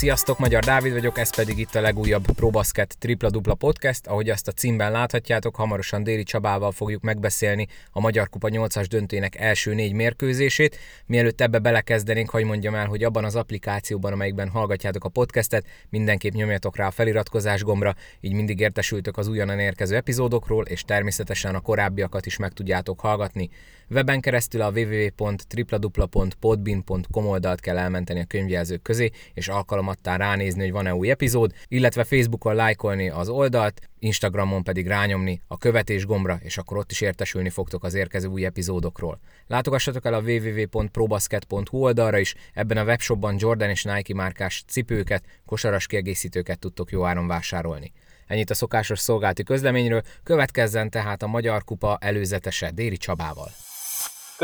Sziasztok, Magyar Dávid vagyok, ez pedig itt a legújabb ProBasket tripla dupla podcast. Ahogy azt a címben láthatjátok, hamarosan Déri Csabával fogjuk megbeszélni a Magyar Kupa 8-as döntőnek első négy mérkőzését. Mielőtt ebbe belekezdenénk, hogy mondjam el, hogy abban az applikációban, amelyikben hallgatjátok a podcastet, mindenképp nyomjatok rá a feliratkozás gombra, így mindig értesültök az újonnan érkező epizódokról, és természetesen a korábbiakat is meg tudjátok hallgatni. Weben keresztül a www.tripladupla.podbin.com oldalt kell elmenteni a könyvjelzők közé, és alkalomattán ránézni, hogy van-e új epizód, illetve Facebookon lájkolni az oldalt, Instagramon pedig rányomni a követés gombra, és akkor ott is értesülni fogtok az érkező új epizódokról. Látogassatok el a www.probasket.hu oldalra is, ebben a webshopban Jordan és Nike márkás cipőket, kosaras kiegészítőket tudtok jó áron vásárolni. Ennyit a szokásos szolgálti közleményről, következzen tehát a Magyar Kupa előzetese Déri Csabával.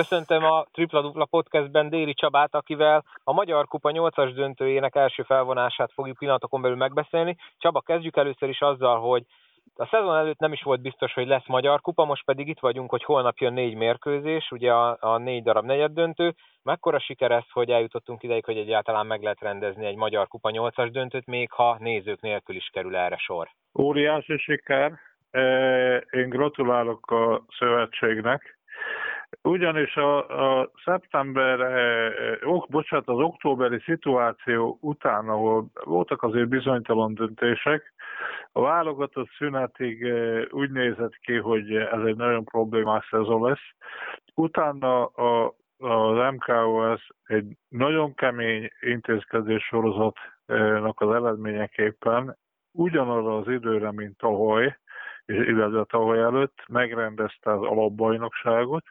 Köszöntöm a Tripla Dupla Podcastben Déri Csabát, akivel a Magyar Kupa 8-as döntőjének első felvonását fogjuk pillanatokon belül megbeszélni. Csaba, kezdjük először is azzal, hogy a szezon előtt nem is volt biztos, hogy lesz Magyar Kupa, most pedig itt vagyunk, hogy holnap jön négy mérkőzés, ugye a, a négy darab negyed döntő. Mekkora siker ez, hogy eljutottunk ideig, hogy egyáltalán meg lehet rendezni egy Magyar Kupa 8-as döntőt, még ha nézők nélkül is kerül erre sor? Óriási siker. Én gratulálok a szövetségnek, ugyanis a, a szeptember, ok, bocsánat, az októberi szituáció után, ahol voltak azért bizonytalan döntések, a válogatott szünetig úgy nézett ki, hogy ez egy nagyon problémás szezon lesz. Utána a, az MKOS egy nagyon kemény intézkedés sorozatnak az eredményeképpen ugyanarra az időre, mint tavaly, illetve tavaly előtt megrendezte az alapbajnokságot,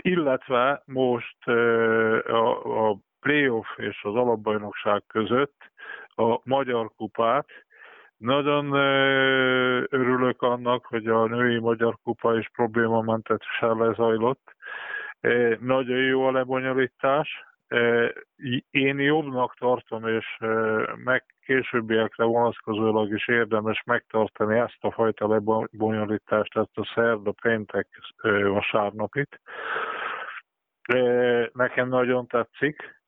illetve most a, playoff és az alapbajnokság között a Magyar Kupát. Nagyon örülök annak, hogy a női Magyar Kupa is problémamentesen lezajlott. Nagyon jó a lebonyolítás. Én jobbnak tartom, és meg későbbiekre vonatkozólag is érdemes megtartani ezt a fajta lebonyolítást, ezt a szerda, péntek, vasárnapit. Nekem nagyon tetszik.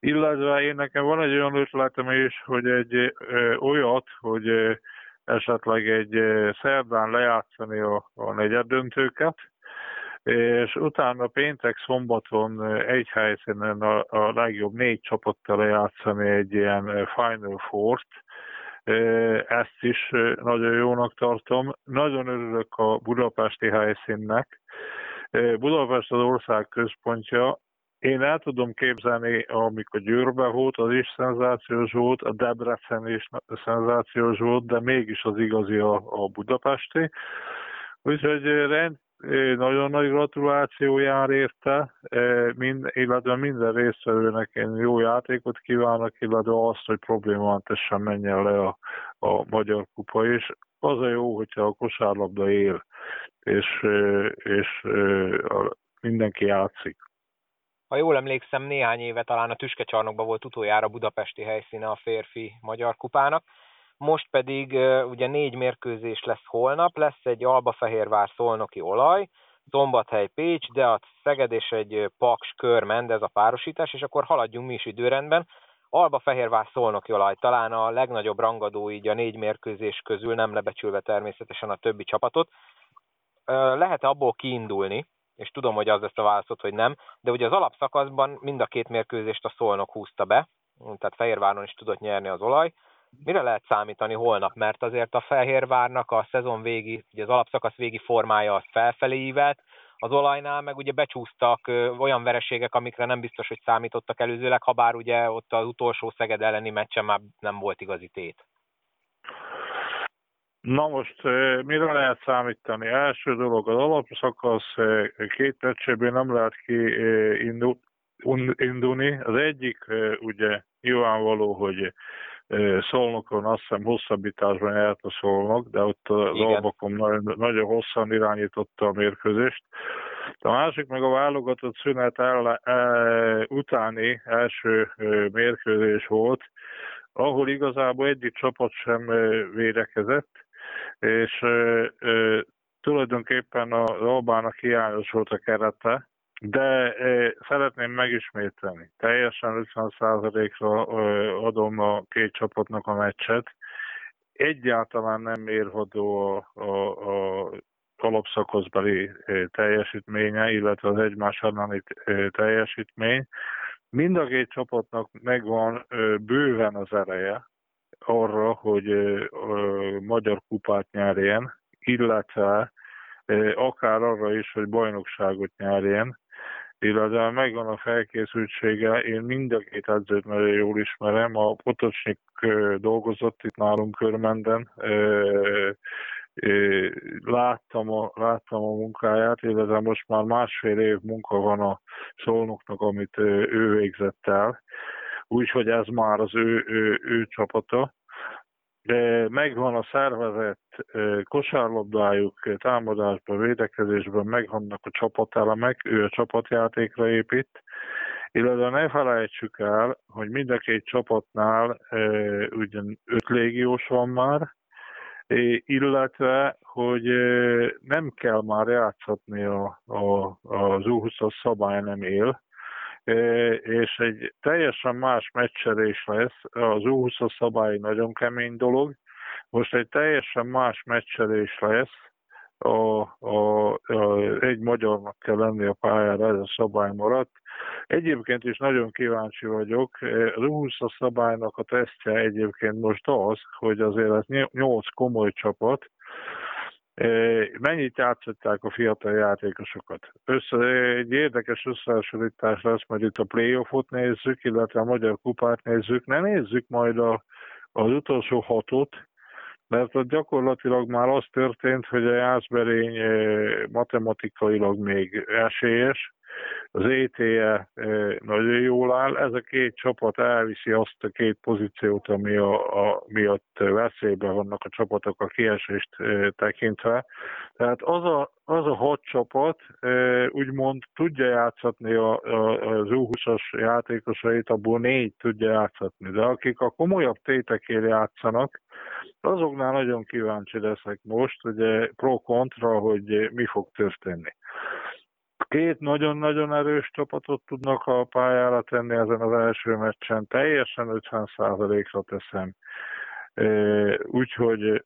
Illetve én nekem van egy olyan ötletem is, hogy egy olyat, hogy esetleg egy szerdán lejátszani a, a negyed döntőket, és utána péntek szombaton egy helyszínen a, a legjobb négy csapattal lejátszani egy ilyen Final Four-t, ezt is nagyon jónak tartom. Nagyon örülök a budapesti helyszínnek. Budapest az ország központja, én el tudom képzelni, amikor Győrbe volt, az is szenzációs volt, a Debrecen is szenzációs volt, de mégis az igazi a, a budapesti. Úgyhogy rend, nagyon nagy gratuláció jár érte, mind, illetve minden résztvevőnek én jó játékot kívánok, illetve azt, hogy problémátesen menjen le a, a Magyar Kupa is. Az a jó, hogyha a kosárlabda él, és, és mindenki játszik. Ha jól emlékszem, néhány éve talán a Tüskecsarnokban volt utoljára budapesti helyszíne a férfi Magyar Kupának most pedig ugye négy mérkőzés lesz holnap, lesz egy Albafehérvár szolnoki olaj, Zombathely Pécs, de a Szeged és egy Paks Kör Mendez a párosítás, és akkor haladjunk mi is időrendben. Alba Fehérvár szolnoki olaj talán a legnagyobb rangadó így a négy mérkőzés közül, nem lebecsülve természetesen a többi csapatot. Lehet abból kiindulni, és tudom, hogy az lesz a válaszod, hogy nem, de ugye az alapszakaszban mind a két mérkőzést a Szolnok húzta be, tehát Fehérváron is tudott nyerni az olaj, mire lehet számítani holnap? Mert azért a Fehérvárnak a szezon végi, ugye az alapszakasz végi formája az felfelé ívelt, az olajnál meg ugye becsúsztak olyan vereségek, amikre nem biztos, hogy számítottak előzőleg, ha bár ugye ott az utolsó Szeged elleni meccsen már nem volt igazi tét. Na most mire lehet számítani? Első dolog az alapszakasz két meccséből nem lehet kiindulni. Az egyik ugye nyilvánvaló, hogy Szolnokon azt hiszem hosszabbításban járt a Szolnok, de ott az Albakom nagyon, nagyon hosszan irányította a mérkőzést. A másik meg a válogatott szünet el, e, utáni első mérkőzés volt, ahol igazából egyik csapat sem védekezett, és e, e, tulajdonképpen az Albának hiányos volt a kerete, de szeretném megismételni. Teljesen 50%-ra adom a két csapatnak a meccset. Egyáltalán nem mérható a, a, a alapszakaszbeli teljesítménye, illetve az egymás elleni teljesítmény. Mind a két csapatnak megvan bőven az ereje arra, hogy magyar kupát nyerjen, illetve akár arra is, hogy bajnokságot nyerjen, illetve megvan a felkészültsége. Én mind a két edzőt nagyon jól ismerem. A Potocsnyik dolgozott itt nálunk Körmenden, láttam a, láttam a munkáját, illetve most már másfél év munka van a szolnoknak, amit ő végzett el. Úgyhogy ez már az ő, ő, ő csapata. De megvan a szervezett kosárlabdájuk támadásban, védekezésben, megvannak a csapatelemek, ő a csapatjátékra épít, illetve ne felejtsük el, hogy mind a két csapatnál ugyan öt légiós van már, illetve, hogy nem kell már játszatni a, a, az U20-as szabály nem él, és egy teljesen más meccselés lesz. Az U20-as szabály nagyon kemény dolog, most egy teljesen más meccselés lesz, a, a, a, egy magyarnak kell lenni a pályára, ez a szabály maradt. Egyébként is nagyon kíváncsi vagyok. Az U20 szabálynak a tesztje egyébként most az, hogy azért ez nyolc komoly csapat, Mennyit játszották a fiatal játékosokat? Össze, egy érdekes összehasonlítás lesz, majd itt a playoffot nézzük, illetve a Magyar Kupát nézzük. Ne nézzük majd a, az utolsó hatot, mert ott gyakorlatilag már az történt, hogy a Jászberény matematikailag még esélyes, az ETE nagyon jól áll. Ez a két csapat elviszi azt a két pozíciót, ami a, a miatt veszélyben vannak a csapatok a kiesést tekintve. Tehát az a, az a hat csapat úgymond tudja játszatni a, a, az U20-as játékosait, abból négy tudja játszatni. De akik a komolyabb tétekért játszanak, azoknál nagyon kíváncsi leszek most, ugye pro-kontra, hogy mi fog történni. Két nagyon-nagyon erős csapatot tudnak a pályára tenni ezen az első meccsen, teljesen 50%-ra teszem. Úgyhogy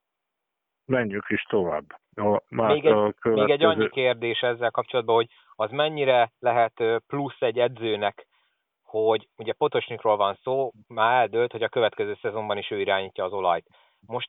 menjünk is tovább. A, már még, egy, a következő... még egy annyi kérdés ezzel kapcsolatban, hogy az mennyire lehet plusz egy edzőnek, hogy ugye Potosnikról van szó, már eldőlt, hogy a következő szezonban is ő irányítja az olajt. Most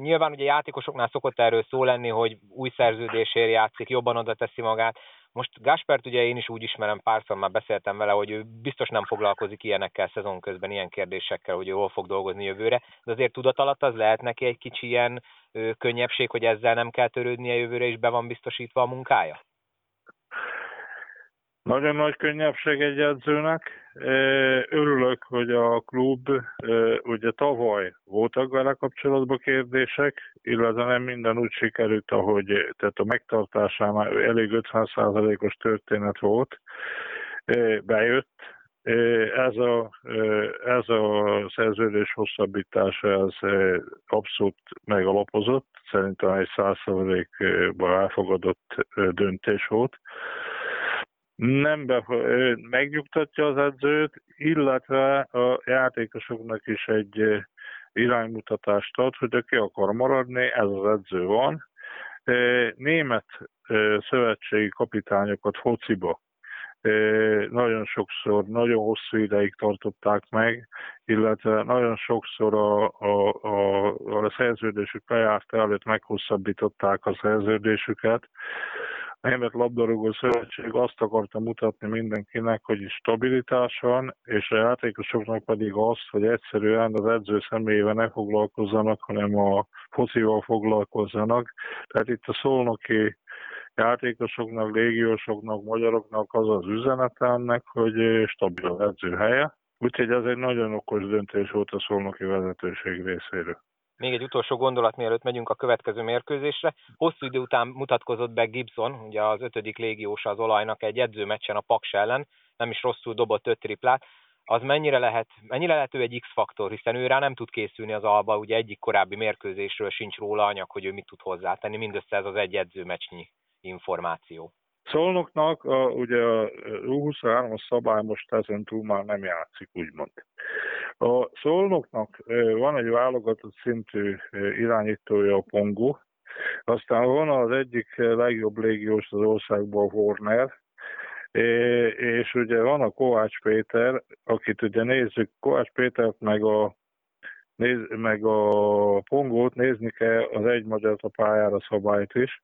nyilván ugye játékosoknál szokott erről szó lenni, hogy új szerződésért játszik, jobban oda teszi magát. Most Gáspert ugye én is úgy ismerem, párszor már beszéltem vele, hogy ő biztos nem foglalkozik ilyenekkel szezon közben, ilyen kérdésekkel, hogy ő hol fog dolgozni jövőre, de azért tudat alatt az lehet neki egy kicsi ilyen ö, könnyebbség, hogy ezzel nem kell törődnie jövőre, és be van biztosítva a munkája? Nagyon nagy könnyebbség egy edzőnek. Örülök, hogy a klub, ugye tavaly voltak vele kapcsolatban kérdések, illetve nem minden úgy sikerült, ahogy, tehát a megtartásánál elég 50%-os történet volt. Bejött, ez a, ez a szerződés hosszabbítása ez abszolút megalapozott, szerintem egy 100%-ban elfogadott döntés volt nem be, megnyugtatja az edzőt, illetve a játékosoknak is egy iránymutatást ad, hogy aki akar maradni, ez az edző van. Német szövetségi kapitányokat fociba nagyon sokszor, nagyon hosszú ideig tartották meg, illetve nagyon sokszor a, a, a, a szerződésük lejárta előtt meghosszabbították a szerződésüket. Német Labdarúgó Szövetség azt akarta mutatni mindenkinek, hogy stabilitás van, és a játékosoknak pedig azt, hogy egyszerűen az edző személyével ne foglalkozzanak, hanem a focival foglalkozzanak. Tehát itt a szolnoki játékosoknak, légiósoknak, magyaroknak az az üzenete ennek, hogy stabil az edző helye. Úgyhogy ez egy nagyon okos döntés volt a szolnoki vezetőség részéről. Még egy utolsó gondolat, mielőtt megyünk a következő mérkőzésre. Hosszú idő után mutatkozott be Gibson, ugye az ötödik légiósa az olajnak egy edzőmeccsen a Paks ellen, nem is rosszul dobott öt triplát. Az mennyire lehet, mennyire lehet ő egy X-faktor, hiszen ő rá nem tud készülni az alba, ugye egyik korábbi mérkőzésről sincs róla anyag, hogy ő mit tud hozzátenni, mindössze ez az egy edzőmeccsnyi információ. Szolnoknak a, ugye a U23-as szabály most ezen túl már nem játszik, úgymond. A Szolnoknak van egy válogatott szintű irányítója a Pongo, aztán van az egyik legjobb légiós az országban, Warner, és ugye van a Kovács Péter, akit ugye nézzük, Kovács Pétert meg a néz, meg a Pongót nézni kell az egy magyar a pályára szabályt is.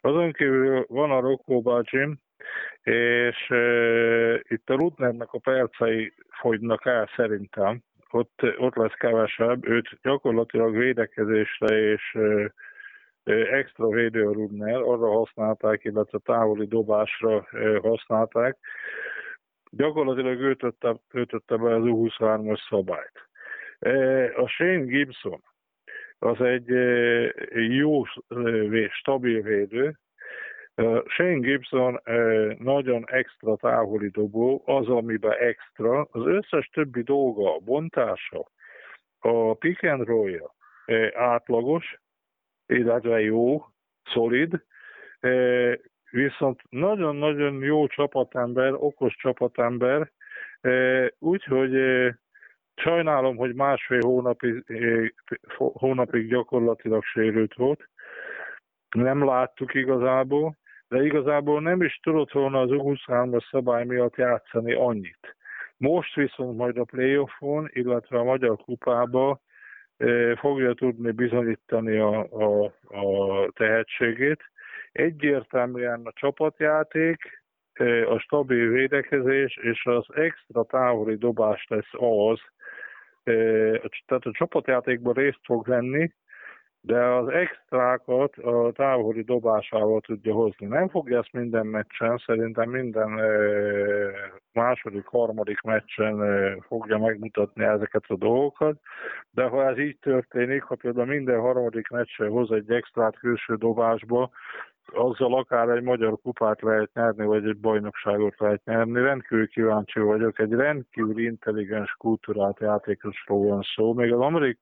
Azon kívül van a Rokko bácsim, és e, itt a Rutnernek a percei fogynak el szerintem. Ott, ott lesz kevesebb, őt gyakorlatilag védekezésre és e, extra védő a Rudner, arra használták, illetve távoli dobásra használták. Gyakorlatilag ő töltötte be az U23-as szabályt. A Shane Gibson az egy jó, stabil védő. Shane Gibson nagyon extra távoli dobó, az, amiben extra. Az összes többi dolga, a bontása, a pick and roll átlagos, illetve jó, szolid, viszont nagyon-nagyon jó csapatember, okos csapatember, úgyhogy sajnálom, hogy másfél hónapig, hónapig gyakorlatilag sérült volt. Nem láttuk igazából, de igazából nem is tudott volna az U23-as szabály miatt játszani annyit. Most viszont majd a playoffon, illetve a Magyar Kupába fogja tudni bizonyítani a, a, a tehetségét. Egyértelműen a csapatjáték, a stabil védekezés és az extra távoli dobás lesz az, tehát a csapatjátékban részt fog venni, de az extrákat a távoli dobásával tudja hozni. Nem fogja ezt minden meccsen, szerintem minden második, harmadik meccsen fogja megmutatni ezeket a dolgokat, de ha ez így történik, ha például minden harmadik meccsen hoz egy extrát külső dobásba, azzal akár egy magyar kupát lehet nyerni, vagy egy bajnokságot lehet nyerni. Rendkívül kíváncsi vagyok, egy rendkívül intelligens, kultúrát játékosról van szó. Még az Amerik,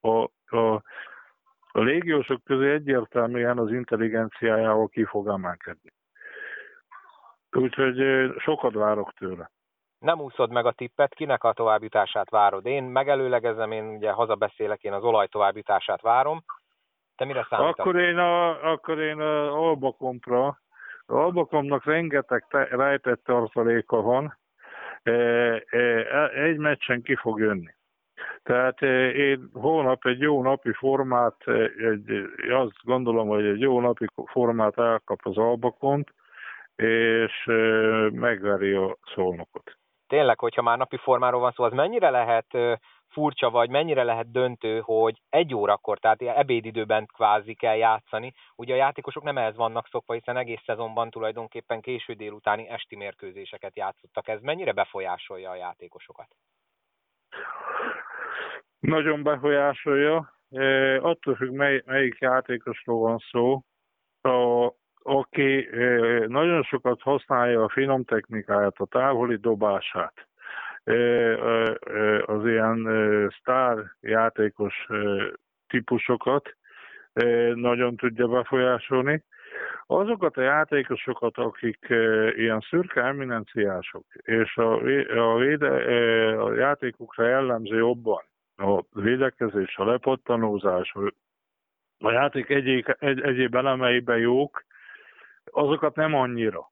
a, a a légiósok közé egyértelműen az intelligenciájával ki fog emelkedni. Úgyhogy sokat várok tőle. Nem úszod meg a tippet, kinek a továbbjutását várod? Én megelőlegezem, én ugye hazabeszélek, én az olaj továbbjutását várom. Te mire számítasz? Akkor én a, akkor én a Albakompra, Albakomnak rengeteg te, rejtett tartaléka van, egy meccsen ki fog jönni. Tehát eh, én holnap egy jó napi formát, egy, azt gondolom, hogy egy jó napi formát elkap az albakont, és megveri a szolnokot. Tényleg, hogyha már napi formáról van szó, az mennyire lehet furcsa, vagy mennyire lehet döntő, hogy egy órakor, tehát ebédidőben kvázi kell játszani. Ugye a játékosok nem ehhez vannak szokva, hiszen egész szezonban tulajdonképpen késő délutáni esti mérkőzéseket játszottak. Ez mennyire befolyásolja a játékosokat? Nagyon befolyásolja. E, attól függ, mely, melyik játékosról van szó. A, aki e, nagyon sokat használja a finom technikáját, a távoli dobását, az ilyen sztár játékos típusokat nagyon tudja befolyásolni. Azokat a játékosokat, akik ilyen szürke eminenciások, és a, a, véde, a játékukra jellemző jobban, a védekezés, a lepottanózás, a játék egyéb, egy, egyéb elemeiben jók, azokat nem annyira.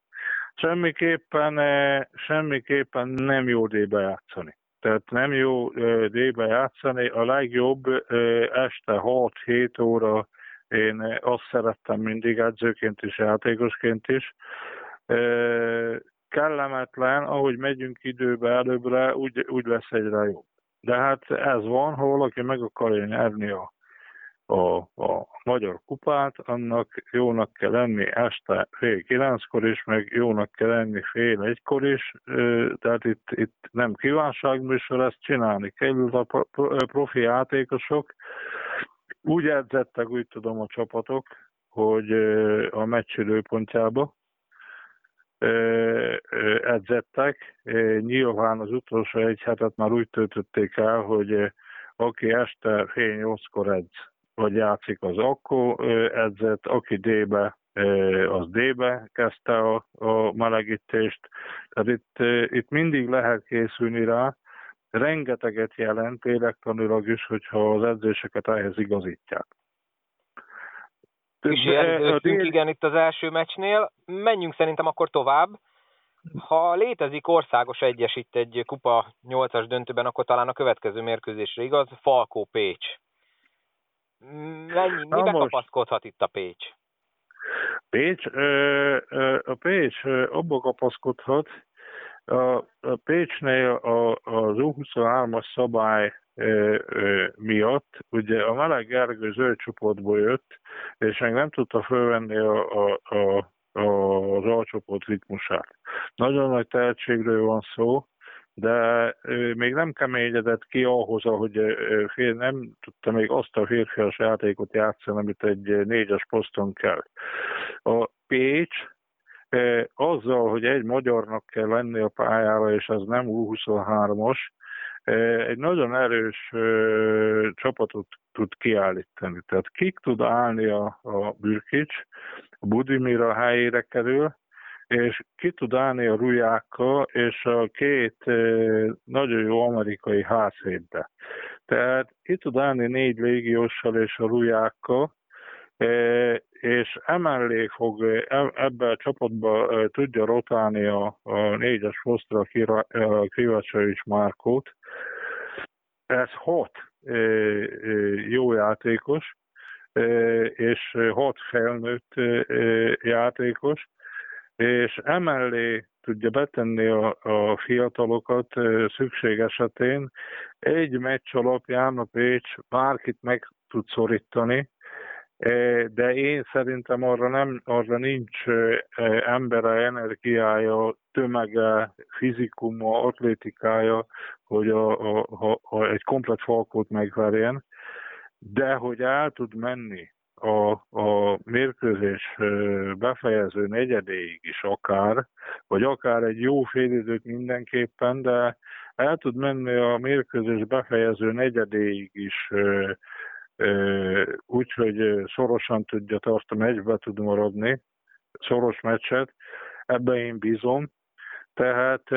Semmiképpen, eh, semmiképpen nem jó D-be játszani. Tehát nem jó eh, D-be játszani, a legjobb eh, este 6-7 óra, én azt szerettem mindig edzőként is, játékosként is. Kellemetlen, ahogy megyünk időbe előbbre, úgy, úgy lesz egyre jobb. De hát ez van, ha valaki meg akarja nyerni a, a, a magyar kupát, annak jónak kell lenni este fél kilenckor is, meg jónak kell lenni fél egykor is, tehát itt, itt nem kívánságműsor, ezt csinálni kell, a profi játékosok úgy edzettek, úgy tudom a csapatok, hogy a meccs időpontjába, edzettek. Nyilván az utolsó egy hetet már úgy töltötték el, hogy aki este fél nyolckor edz, vagy játszik, az akkor edzett, aki D-be, az D-be kezdte a, a melegítést. Tehát itt, itt mindig lehet készülni rá, rengeteget jelent lélektanilag is, hogyha az edzéseket ehhez igazítják. És jelzőztünk, igen, itt az első meccsnél. Menjünk szerintem akkor tovább. Ha létezik országos egyes itt egy kupa 8-as döntőben, akkor talán a következő mérkőzésre igaz, Falkó Pécs. Mennyi, miben most... kapaszkodhat itt a Pécs? Pécs, ö, ö, a Pécs abba kapaszkodhat, a, a Pécsnél a, az U23-as szabály miatt, ugye a Meleg Gergő zöld csoportból jött, és még nem tudta fölvenni a, a, a, a, az alcsoport ritmusát. Nagyon nagy tehetségről van szó, de még nem keményedett ki ahhoz, hogy nem tudta még azt a férfias játékot játszani, amit egy négyes poszton kell. A Pécs azzal, hogy egy magyarnak kell lenni a pályára, és az nem U23-os, egy nagyon erős csapatot tud kiállítani. Tehát kik tud állni a, a Bürkics, a Budimir a helyére kerül, és ki tud állni a Rujákkal, és a két nagyon jó amerikai házhétbe. Tehát ki tud állni négy légióssal és a Rujákkal, és emellé fog ebbe a csapatba tudja rotálni a, a négyes posztra a Krivacsa és Márkót. Ez hat jó játékos, és hat felnőtt játékos, és emellé tudja betenni a, a fiatalokat szükség esetén. Egy meccs alapján a Pécs bárkit meg tud szorítani, de én szerintem arra, nem, arra nincs embere, energiája, tömege, fizikuma, atlétikája, hogy a, a, a, a, egy komplet falkot megverjen, de hogy el tud menni a, a mérkőzés befejező negyedéig is akár, vagy akár egy jó félidőt mindenképpen, de el tud menni a mérkőzés befejező negyedéig is úgyhogy szorosan tudja tartani, egybe tud maradni, szoros meccset, ebben én bízom. Tehát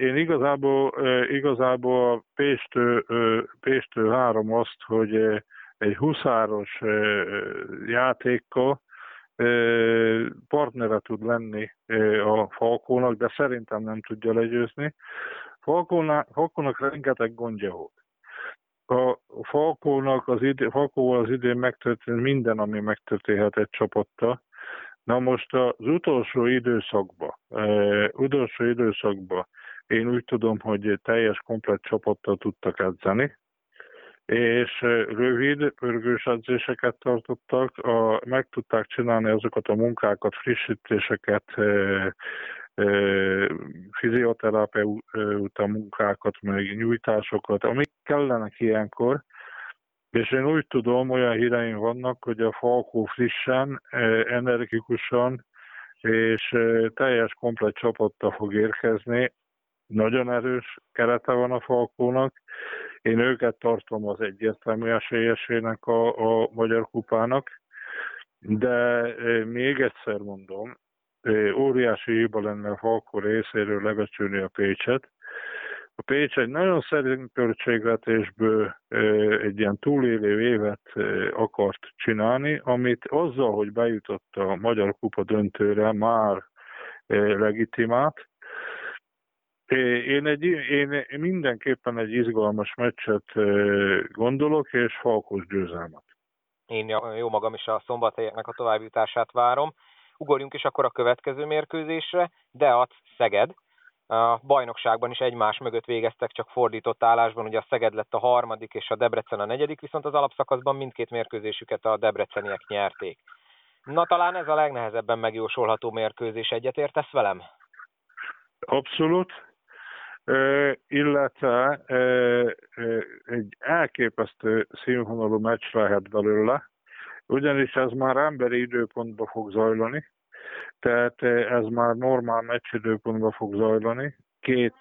én igazából, igazából a Péstő, Péstő három azt, hogy egy huszáros játékkal partnere tud lenni a Falkónak, de szerintem nem tudja legyőzni. Falkónak, Falkónak rengeteg gondja volt a Falkónak az idő, Falkóval az idén megtörtént minden, ami megtörténhet egy csapattal. Na most az utolsó időszakban, utolsó időszakban én úgy tudom, hogy teljes komplet csapattal tudtak edzeni, és rövid, pörgős edzéseket tartottak, a, meg tudták csinálni azokat a munkákat, frissítéseket, fizioterapeuta munkákat, meg nyújtásokat, amik kellenek ilyenkor, és én úgy tudom, olyan híreim vannak, hogy a Falkó frissen, energikusan és teljes komplet csapattal fog érkezni. Nagyon erős kerete van a Falkónak. Én őket tartom az egyértelmű esélyesének a, a Magyar Kupának, de még egyszer mondom, óriási hiba lenne a Falkó részéről lebecsülni a Pécset. A Pécs egy nagyon szerint költségvetésből egy ilyen túlélő évet akart csinálni, amit azzal, hogy bejutott a Magyar Kupa döntőre, már legitimált. Én, egy, én mindenképpen egy izgalmas meccset gondolok, és Falkos győzelmet. Én jó magam is a szombathelyeknek a továbbjutását várom. Ugorjunk is akkor a következő mérkőzésre, Deac Szeged. A bajnokságban is egymás mögött végeztek, csak fordított állásban, ugye a Szeged lett a harmadik és a Debrecen a negyedik, viszont az alapszakaszban mindkét mérkőzésüket a debreceniek nyerték. Na talán ez a legnehezebben megjósolható mérkőzés, egyetértesz velem? Abszolút, illetve egy elképesztő színvonalú meccs lehet belőle ugyanis ez már emberi időpontban fog zajlani, tehát eh, ez már normál meccsidőpontban fog zajlani. Két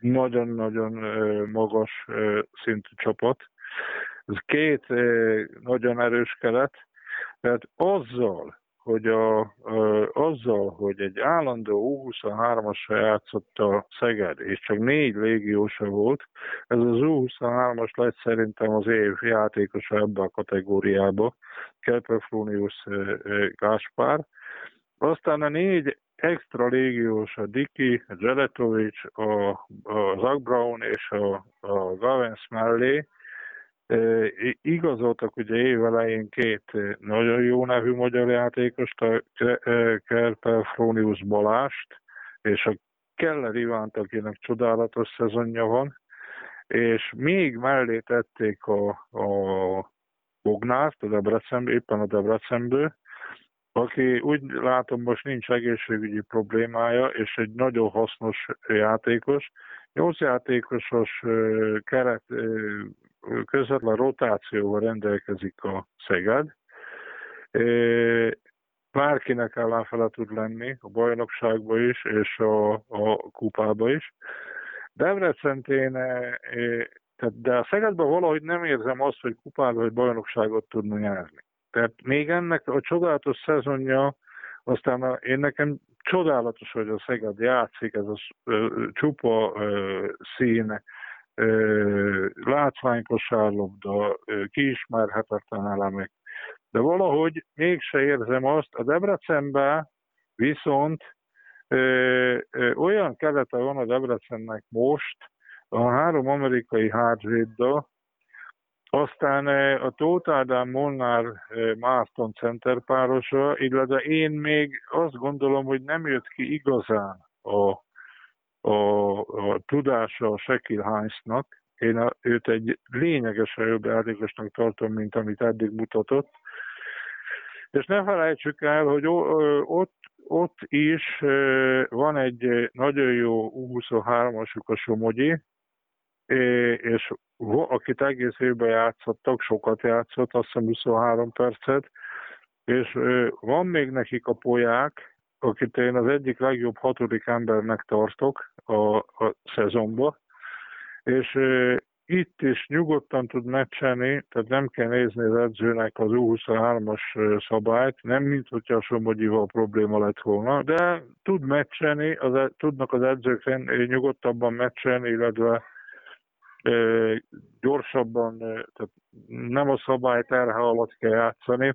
nagyon-nagyon magas szintű csapat, Ez két nagyon erős keret, tehát azzal, hogy a, a, azzal, hogy egy állandó U23-asra játszott a Szeged, és csak négy légiósa volt, ez az U23-as lett szerintem az év játékosa ebbe a kategóriába, Kerpefronius Gáspár. Aztán a négy extra légiós, a Diki, a Zseletovics, a, a Zach Brown és a, a Gavens mellé, igazoltak ugye évelején két nagyon jó nevű magyar játékost, a Kerpel Frónius Balást, és a Keller Ivánt, akinek csodálatos szezonja van, és még mellé tették a, a Bognárt, a Debrecen, éppen a Debrecenből, aki úgy látom most nincs egészségügyi problémája, és egy nagyon hasznos játékos. Nyolc játékosos keret közvetlen rotációval rendelkezik a Szeged. Bárkinek ellenfele tud lenni, a bajnokságba is, és a, a kupába is. Debrecent én, tehát, de a Szegedben valahogy nem érzem azt, hogy kupába vagy bajnokságot tudna nyerni. Tehát még ennek a csodálatos szezonja, aztán én nekem csodálatos, hogy a Szeged játszik, ez a csupa szín, látványkosárlabda, kiismerhetetlen elemek. De valahogy mégse érzem azt, a Debrecenben viszont ö, ö, olyan kelete van a Debrecennek most, a három amerikai hátvéddel, aztán a Tóth Ádám Molnár Márton center párosa, illetve én még azt gondolom, hogy nem jött ki igazán a a, a tudása a Sekil Heinznak. Én a, őt egy lényegesen jobb játékosnak tartom, mint amit eddig mutatott. És ne felejtsük el, hogy ott, ott is van egy nagyon jó U23-asuk a Somogyi, és akit egész évben játszottak, sokat játszott, azt hiszem 23 percet, és van még nekik a poják, akit én az egyik legjobb hatodik embernek tartok a, a szezonba, és itt is nyugodtan tud meccselni, tehát nem kell nézni az edzőnek az U23-as szabályt, nem mint hogyha a Somogyival probléma lett volna, de tud meccselni, az, e, tudnak az edzők nyugodtabban meccselni, illetve e, gyorsabban, tehát nem a szabály terhe alatt kell játszani,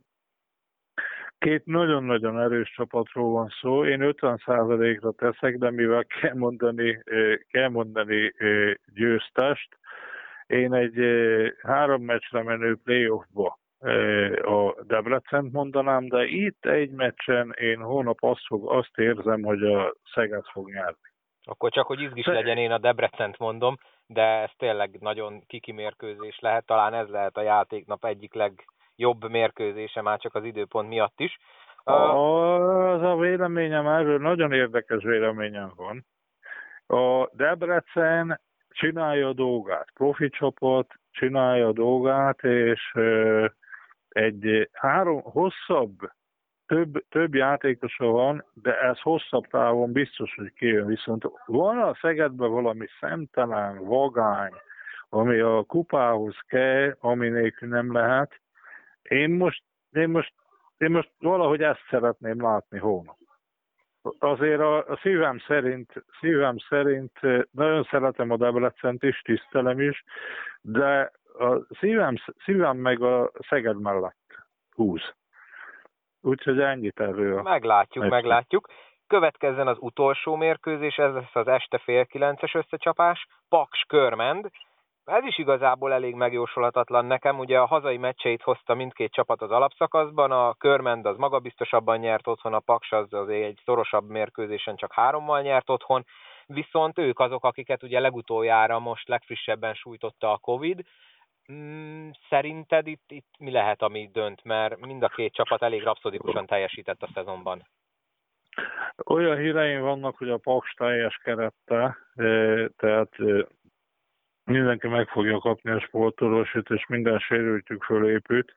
Két nagyon-nagyon erős csapatról van szó. Én 50%-ra teszek, de mivel kell mondani, kell mondani győztest, én egy három meccsre menő playoffba a Debrecent mondanám, de itt egy meccsen én hónap azt, fog, azt érzem, hogy a Szeged fog nyerni. Akkor csak, hogy izgis legyen, én a Debrecent mondom, de ez tényleg nagyon kiki mérkőzés lehet, talán ez lehet a játéknap egyik leg, jobb mérkőzése már csak az időpont miatt is. Az a véleményem erről nagyon érdekes véleményem van. A Debrecen csinálja a dolgát, profi csapat csinálja a dolgát, és egy három hosszabb, több, több játékosa van, de ez hosszabb távon biztos, hogy kijön. Viszont van a Szegedben valami szemtelen, vagány, ami a kupához kell, ami nélkül nem lehet, én most, én most, én most valahogy ezt szeretném látni hónap. Azért a, a szívem szerint, szívem szerint nagyon szeretem a Debrecent is, tisztelem is, de a szívem, szívem meg a Szeged mellett húz. Úgyhogy ennyit erről. Meglátjuk, meccsen. meglátjuk. Következzen az utolsó mérkőzés, ez lesz az este fél kilences összecsapás, Paks Körmend ez is igazából elég megjósolhatatlan nekem. Ugye a hazai meccseit hozta mindkét csapat az alapszakaszban, a Körmend az magabiztosabban nyert otthon, a Paks az azért egy szorosabb mérkőzésen csak hárommal nyert otthon, viszont ők azok, akiket ugye legutoljára most legfrissebben sújtotta a Covid. Mm, szerinted itt, itt mi lehet, ami dönt? Mert mind a két csapat elég rapszodikusan teljesített a szezonban. Olyan híreim vannak, hogy a Paks teljes kerette, eh, tehát eh, mindenki meg fogja kapni a sportolósít, és minden sérültjük fölépült,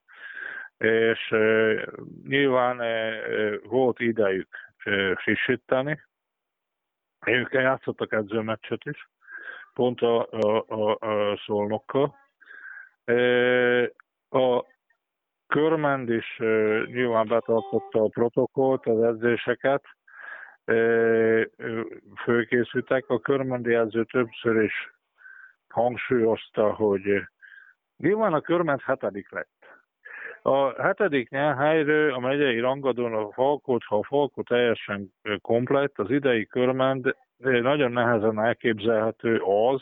és e, nyilván e, volt idejük e, frissíteni. Ők játszottak edzőmeccset is, pont a, a, a, a szolnokkal, A Körmend is nyilván betartotta a protokollt, az edzéseket, fölkészültek. A körmendi edző többször is hangsúlyozta, hogy nyilván a körment hetedik lett. A hetedik helyről a megyei rangadón a Falkot, ha a Falkot teljesen komplett, az idei körment nagyon nehezen elképzelhető az,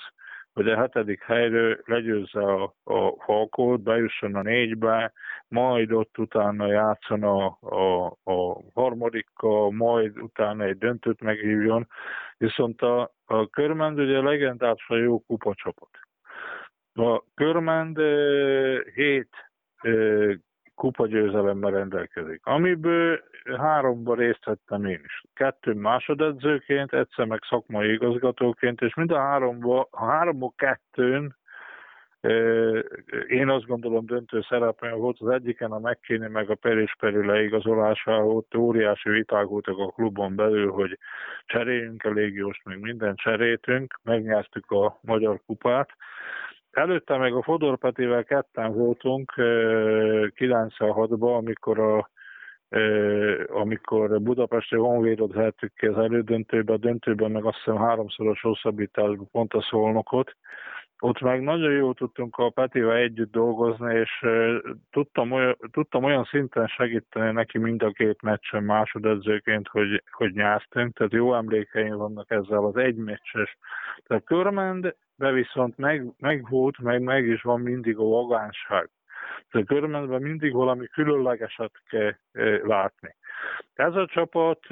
hogy a hetedik helyről legyőzze a, a Falkot, bejusson a négybe, majd ott utána játszon a, a, a harmadikkal, majd utána egy döntőt meghívjon. Viszont a, a Körmend ugye legendás jó kupacsapat. A Körmend hét kupagyőzelemmel rendelkezik, amiből háromban részt vettem én is. Kettő másodedzőként, egyszer meg szakmai igazgatóként, és mind a háromban, a háromban kettőn én azt gondolom döntő szerepem volt, az egyiken a megkéni meg a Perés Peri leigazolására, ott óriási viták voltak a klubon belül, hogy cseréljünk a légiós, meg minden cserétünk, megnyertük a Magyar Kupát, Előtte meg a Fodor Petivel ketten voltunk 96-ban, amikor a amikor Budapesti Honvédot vehettük ki az elődöntőbe, a döntőben meg azt hiszem háromszoros hosszabbításban pont a szolnokot. Ott meg nagyon jól tudtunk a Petivel együtt dolgozni, és tudtam olyan, tudtam olyan szinten segíteni neki mind a két meccsen másodedzőként, hogy, hogy nyáztunk, tehát jó emlékeim vannak ezzel az egy meccses. Tehát Körmend de viszont meg, meg volt, meg meg is van mindig a vagánság. De körülbelül mindig valami különlegeset kell látni. Ez a csapat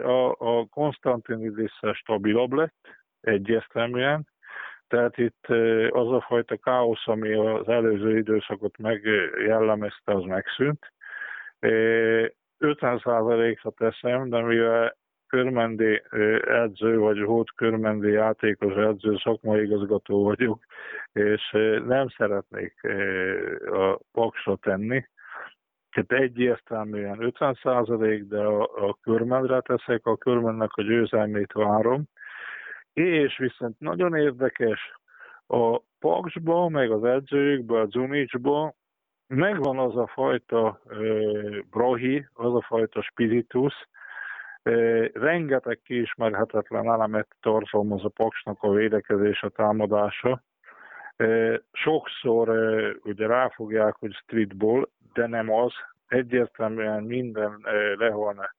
a, a Konstantinidis stabilabb lett, egyértelműen, tehát itt az a fajta káosz, ami az előző időszakot megjellemezte, az megszűnt. 50%-ra teszem, de mivel körmendi edző, vagy volt körmendi játékos edző, szakmai igazgató vagyok, és nem szeretnék a paksra tenni. Tehát egyértelműen 50 százalék, de a, a körmendre teszek, a körmennek a győzelmét várom. És viszont nagyon érdekes, a paksba, meg az edzőjükbe, a Zunicsba megvan az a fajta uh, brahi, az a fajta spiritus, Rengeteg kiismerhetetlen elemet tartalmaz a paksnak a védekezés, a támadása. Sokszor ugye ráfogják, hogy streetball, de nem az. Egyértelműen minden le van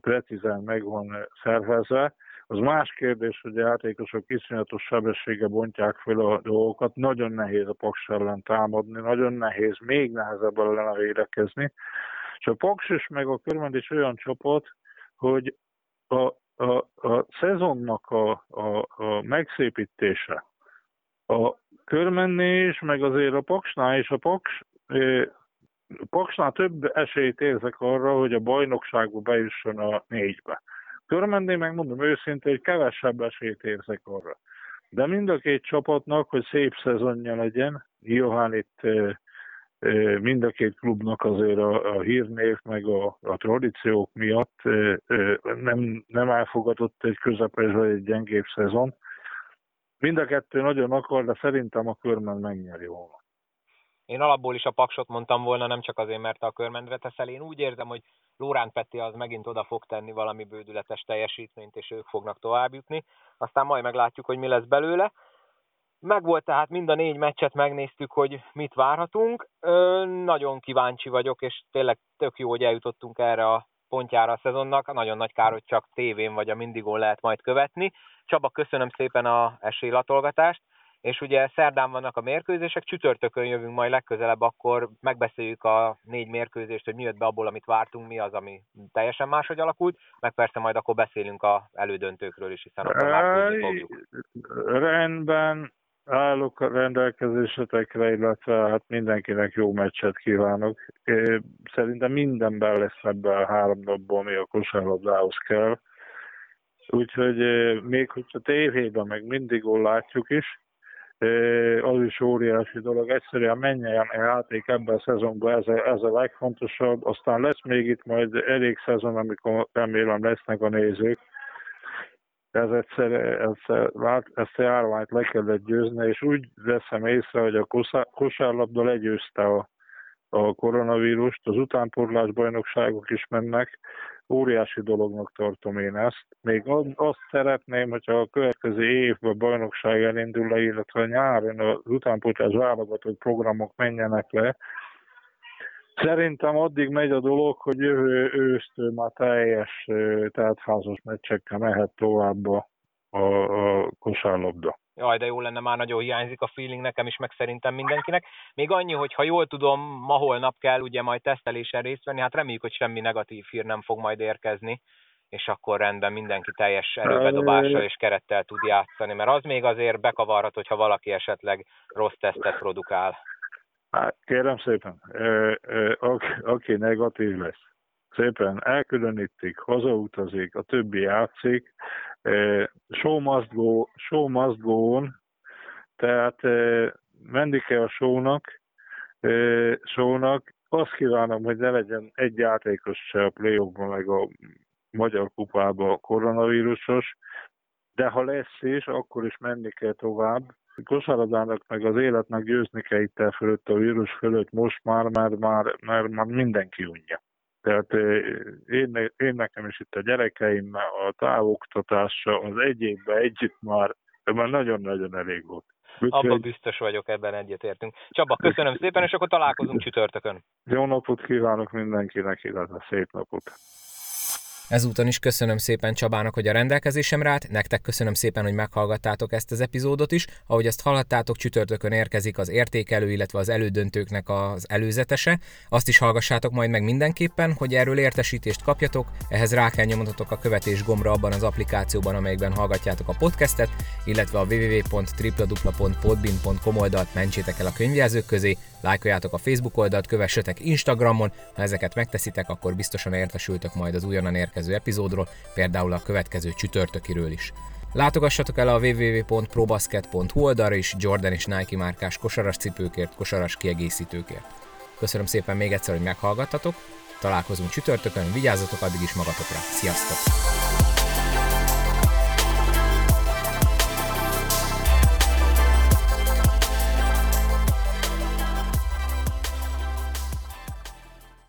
precízen meg van szervezve. Az más kérdés, hogy a játékosok iszonyatos sebessége bontják fel a dolgokat. Nagyon nehéz a paks ellen támadni, nagyon nehéz, még nehezebb ellen védekezni. És a Paks is meg a Körmend is olyan csapat, hogy a, a, a szezonnak a, a, a megszépítése, a körmennés, meg azért a Paksnál és a Paks, Paksnál több esélyt érzek arra, hogy a bajnokságba bejusson a négybe. Körmenné megmondom őszintén, hogy kevesebb esélyt érzek arra. De mind a két csapatnak, hogy szép szezonja legyen, Johan itt mind a két klubnak azért a, a hírnév meg a, a tradíciók miatt nem, nem elfogadott egy közepes vagy egy gyengébb szezon. Mind a kettő nagyon akar, de szerintem a körmen megnyeri volna. Én alapból is a paksot mondtam volna, nem csak azért, mert a körmendre teszel. Én úgy érzem, hogy Lórán Peti az megint oda fog tenni valami bődületes teljesítményt, és ők fognak tovább jutni. Aztán majd meglátjuk, hogy mi lesz belőle. Megvolt tehát mind a négy meccset, megnéztük, hogy mit várhatunk. Ö, nagyon kíváncsi vagyok, és tényleg tök jó, hogy eljutottunk erre a pontjára a szezonnak. Nagyon nagy kár, hogy csak tévén vagy a Mindigon lehet majd követni. Csaba, köszönöm szépen a esélylatolgatást, és ugye szerdán vannak a mérkőzések, csütörtökön jövünk majd legközelebb, akkor megbeszéljük a négy mérkőzést, hogy mi jött be abból, amit vártunk, mi az, ami teljesen máshogy alakult, meg persze majd akkor beszélünk a elődöntőkről is, hiszen akkor már fogjuk. Rendben, állok a rendelkezésetekre, illetve hát mindenkinek jó meccset kívánok. Szerintem mindenben lesz ebben a három napból, ami a kosárlabdához kell. Úgyhogy még hogyha tévében meg mindig látjuk is, az is óriási dolog. Egyszerűen menjen a játék ebben a szezonban, ez a, ez a legfontosabb. Aztán lesz még itt majd elég szezon, amikor remélem lesznek a nézők ez egyszer, egyszer ezt a járványt le kellett győzni, és úgy veszem észre, hogy a kosárlabda legyőzte a, a koronavírust, az utánporlás bajnokságok is mennek, óriási dolognak tartom én ezt. Még azt szeretném, hogyha a következő évben a bajnokság elindul le, illetve nyáron az utánpótlás válogatott programok menjenek le, Szerintem addig megy a dolog, hogy jövő ősztől már teljes teltházas meccsekkel mehet tovább a, a, a kosárlabda. Jaj, de jó lenne, már nagyon hiányzik a feeling nekem is, meg szerintem mindenkinek. Még annyi, hogy ha jól tudom, ma holnap kell ugye majd tesztelésen részt venni, hát reméljük, hogy semmi negatív hír nem fog majd érkezni, és akkor rendben mindenki teljes erőbedobással és kerettel tud játszani, mert az még azért bekavarhat, hogyha valaki esetleg rossz tesztet produkál. Hát kérem szépen, aki, aki negatív lesz, szépen elkülönítik, hazautazik, a többi játszik, show must go, show must go on, tehát menni kell a shownak, shownak, azt kívánom, hogy ne legyen egy játékos se a play meg a Magyar Kupában koronavírusos, de ha lesz is, akkor is menni kell tovább, kosaradának meg az életnek győzni kell itt el fölött a vírus fölött most már, mert már, mert már mindenki unja. Tehát én, én nekem is itt a gyerekeim, a távoktatása, az egy évben együtt már, már nagyon-nagyon elég volt. Abban biztos vagyok, ebben egyetértünk. Csaba, köszönöm szépen, és akkor találkozunk csütörtökön. Jó napot kívánok mindenkinek, illetve szép napot. Ezúton is köszönöm szépen Csabának, hogy a rendelkezésemre állt, nektek köszönöm szépen, hogy meghallgattátok ezt az epizódot is. Ahogy ezt hallhattátok, csütörtökön érkezik az értékelő, illetve az elődöntőknek az előzetese. Azt is hallgassátok majd meg mindenképpen, hogy erről értesítést kapjatok, ehhez rá kell nyomodatok a követés gombra abban az applikációban, amelyikben hallgatjátok a podcastet, illetve a www.tripladupla.podbin.com oldalt mentsétek el a könyvjelzők közé, lájkoljátok a Facebook oldalt, kövessetek Instagramon, ha ezeket megteszitek, akkor biztosan értesültök majd az újonnan érkező epizódról, például a következő csütörtökiről is. Látogassatok el a www.probasket.hu oldalra is Jordan és Nike márkás kosaras cipőkért, kosaras kiegészítőkért. Köszönöm szépen még egyszer, hogy meghallgattatok, találkozunk csütörtökön, vigyázzatok addig is magatokra, sziasztok!